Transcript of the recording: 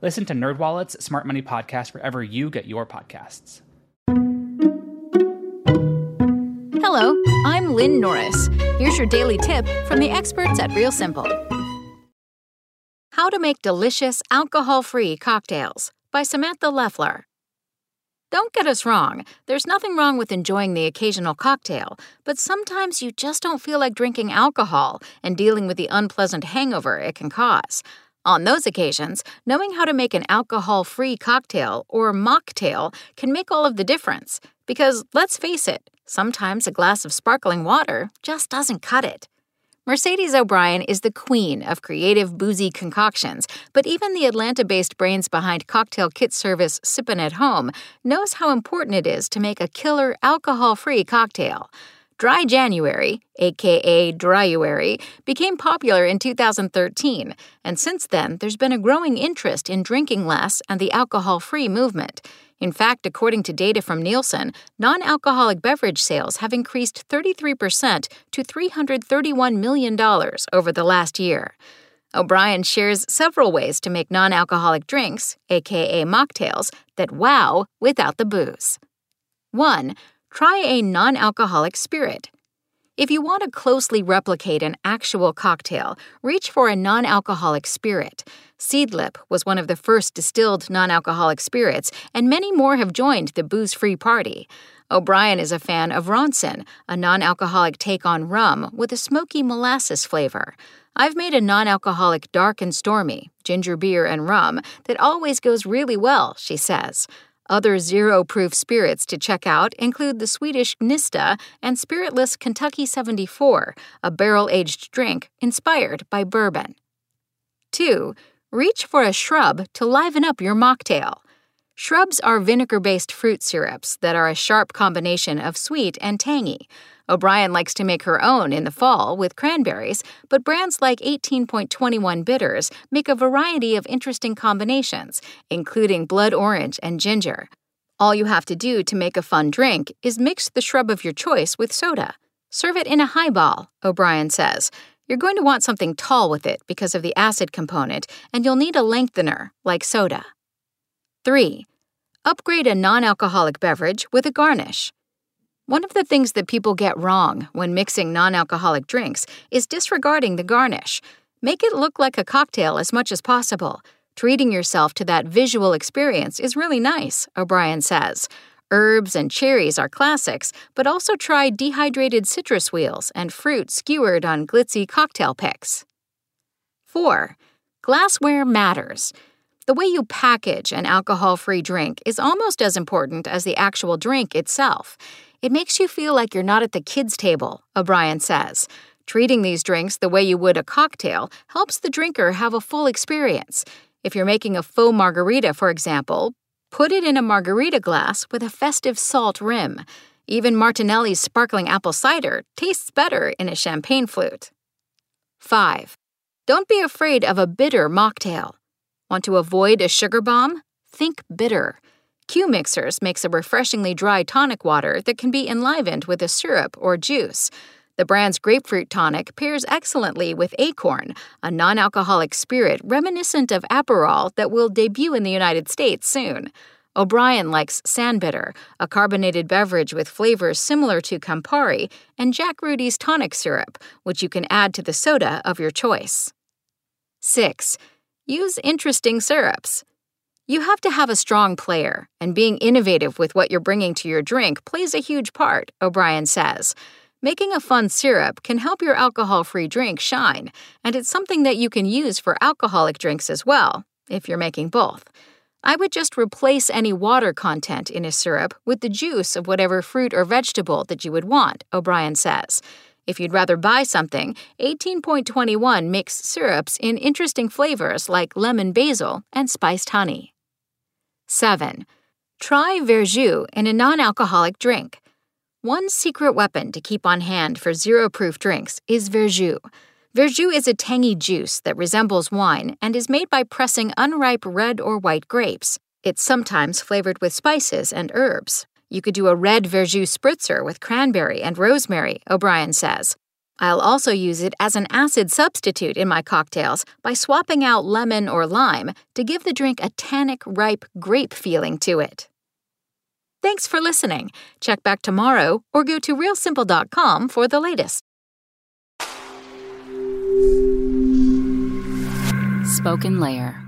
Listen to NerdWallet's Smart Money Podcast wherever you get your podcasts. Hello, I'm Lynn Norris. Here's your daily tip from the experts at Real Simple. How to Make Delicious Alcohol Free Cocktails by Samantha Leffler. Don't get us wrong, there's nothing wrong with enjoying the occasional cocktail, but sometimes you just don't feel like drinking alcohol and dealing with the unpleasant hangover it can cause. On those occasions, knowing how to make an alcohol free cocktail or mocktail can make all of the difference. Because let's face it, sometimes a glass of sparkling water just doesn't cut it. Mercedes O'Brien is the queen of creative boozy concoctions, but even the Atlanta based brains behind cocktail kit service Sippin' at Home knows how important it is to make a killer alcohol free cocktail. Dry January, aka Dryuary, became popular in 2013, and since then there's been a growing interest in drinking less and the alcohol free movement. In fact, according to data from Nielsen, non alcoholic beverage sales have increased 33% to $331 million over the last year. O'Brien shares several ways to make non alcoholic drinks, aka mocktails, that wow without the booze. 1 try a non alcoholic spirit. If you want to closely replicate an actual cocktail, reach for a non alcoholic spirit. Seedlip was one of the first distilled non alcoholic spirits, and many more have joined the booze free party. O'Brien is a fan of Ronson, a non alcoholic take on rum with a smoky molasses flavor. I've made a non alcoholic dark and stormy, ginger beer and rum, that always goes really well, she says. Other zero proof spirits to check out include the Swedish Gnista and spiritless Kentucky 74, a barrel aged drink inspired by bourbon. 2. Reach for a shrub to liven up your mocktail. Shrubs are vinegar based fruit syrups that are a sharp combination of sweet and tangy. O'Brien likes to make her own in the fall with cranberries, but brands like 18.21 Bitters make a variety of interesting combinations, including blood orange and ginger. All you have to do to make a fun drink is mix the shrub of your choice with soda. Serve it in a highball, O'Brien says. You're going to want something tall with it because of the acid component, and you'll need a lengthener, like soda. 3. Upgrade a non alcoholic beverage with a garnish. One of the things that people get wrong when mixing non alcoholic drinks is disregarding the garnish. Make it look like a cocktail as much as possible. Treating yourself to that visual experience is really nice, O'Brien says. Herbs and cherries are classics, but also try dehydrated citrus wheels and fruit skewered on glitzy cocktail picks. 4. Glassware matters. The way you package an alcohol free drink is almost as important as the actual drink itself. It makes you feel like you're not at the kids' table, O'Brien says. Treating these drinks the way you would a cocktail helps the drinker have a full experience. If you're making a faux margarita, for example, put it in a margarita glass with a festive salt rim. Even Martinelli's sparkling apple cider tastes better in a champagne flute. 5. Don't be afraid of a bitter mocktail. Want to avoid a sugar bomb? Think bitter. Q Mixers makes a refreshingly dry tonic water that can be enlivened with a syrup or juice. The brand's grapefruit tonic pairs excellently with Acorn, a non alcoholic spirit reminiscent of Aperol that will debut in the United States soon. O'Brien likes San-Bitter, a carbonated beverage with flavors similar to Campari, and Jack Rudy's tonic syrup, which you can add to the soda of your choice. 6. Use interesting syrups. You have to have a strong player, and being innovative with what you're bringing to your drink plays a huge part, O'Brien says. Making a fun syrup can help your alcohol free drink shine, and it's something that you can use for alcoholic drinks as well, if you're making both. I would just replace any water content in a syrup with the juice of whatever fruit or vegetable that you would want, O'Brien says. If you'd rather buy something, 18.21 mixed syrups in interesting flavors like lemon basil and spiced honey. 7. Try Verjus in a non alcoholic drink. One secret weapon to keep on hand for zero proof drinks is Verjus. Verjus is a tangy juice that resembles wine and is made by pressing unripe red or white grapes. It's sometimes flavored with spices and herbs. You could do a red Verjus spritzer with cranberry and rosemary, O'Brien says. I'll also use it as an acid substitute in my cocktails by swapping out lemon or lime to give the drink a tannic, ripe grape feeling to it. Thanks for listening. Check back tomorrow or go to realsimple.com for the latest. Spoken Layer.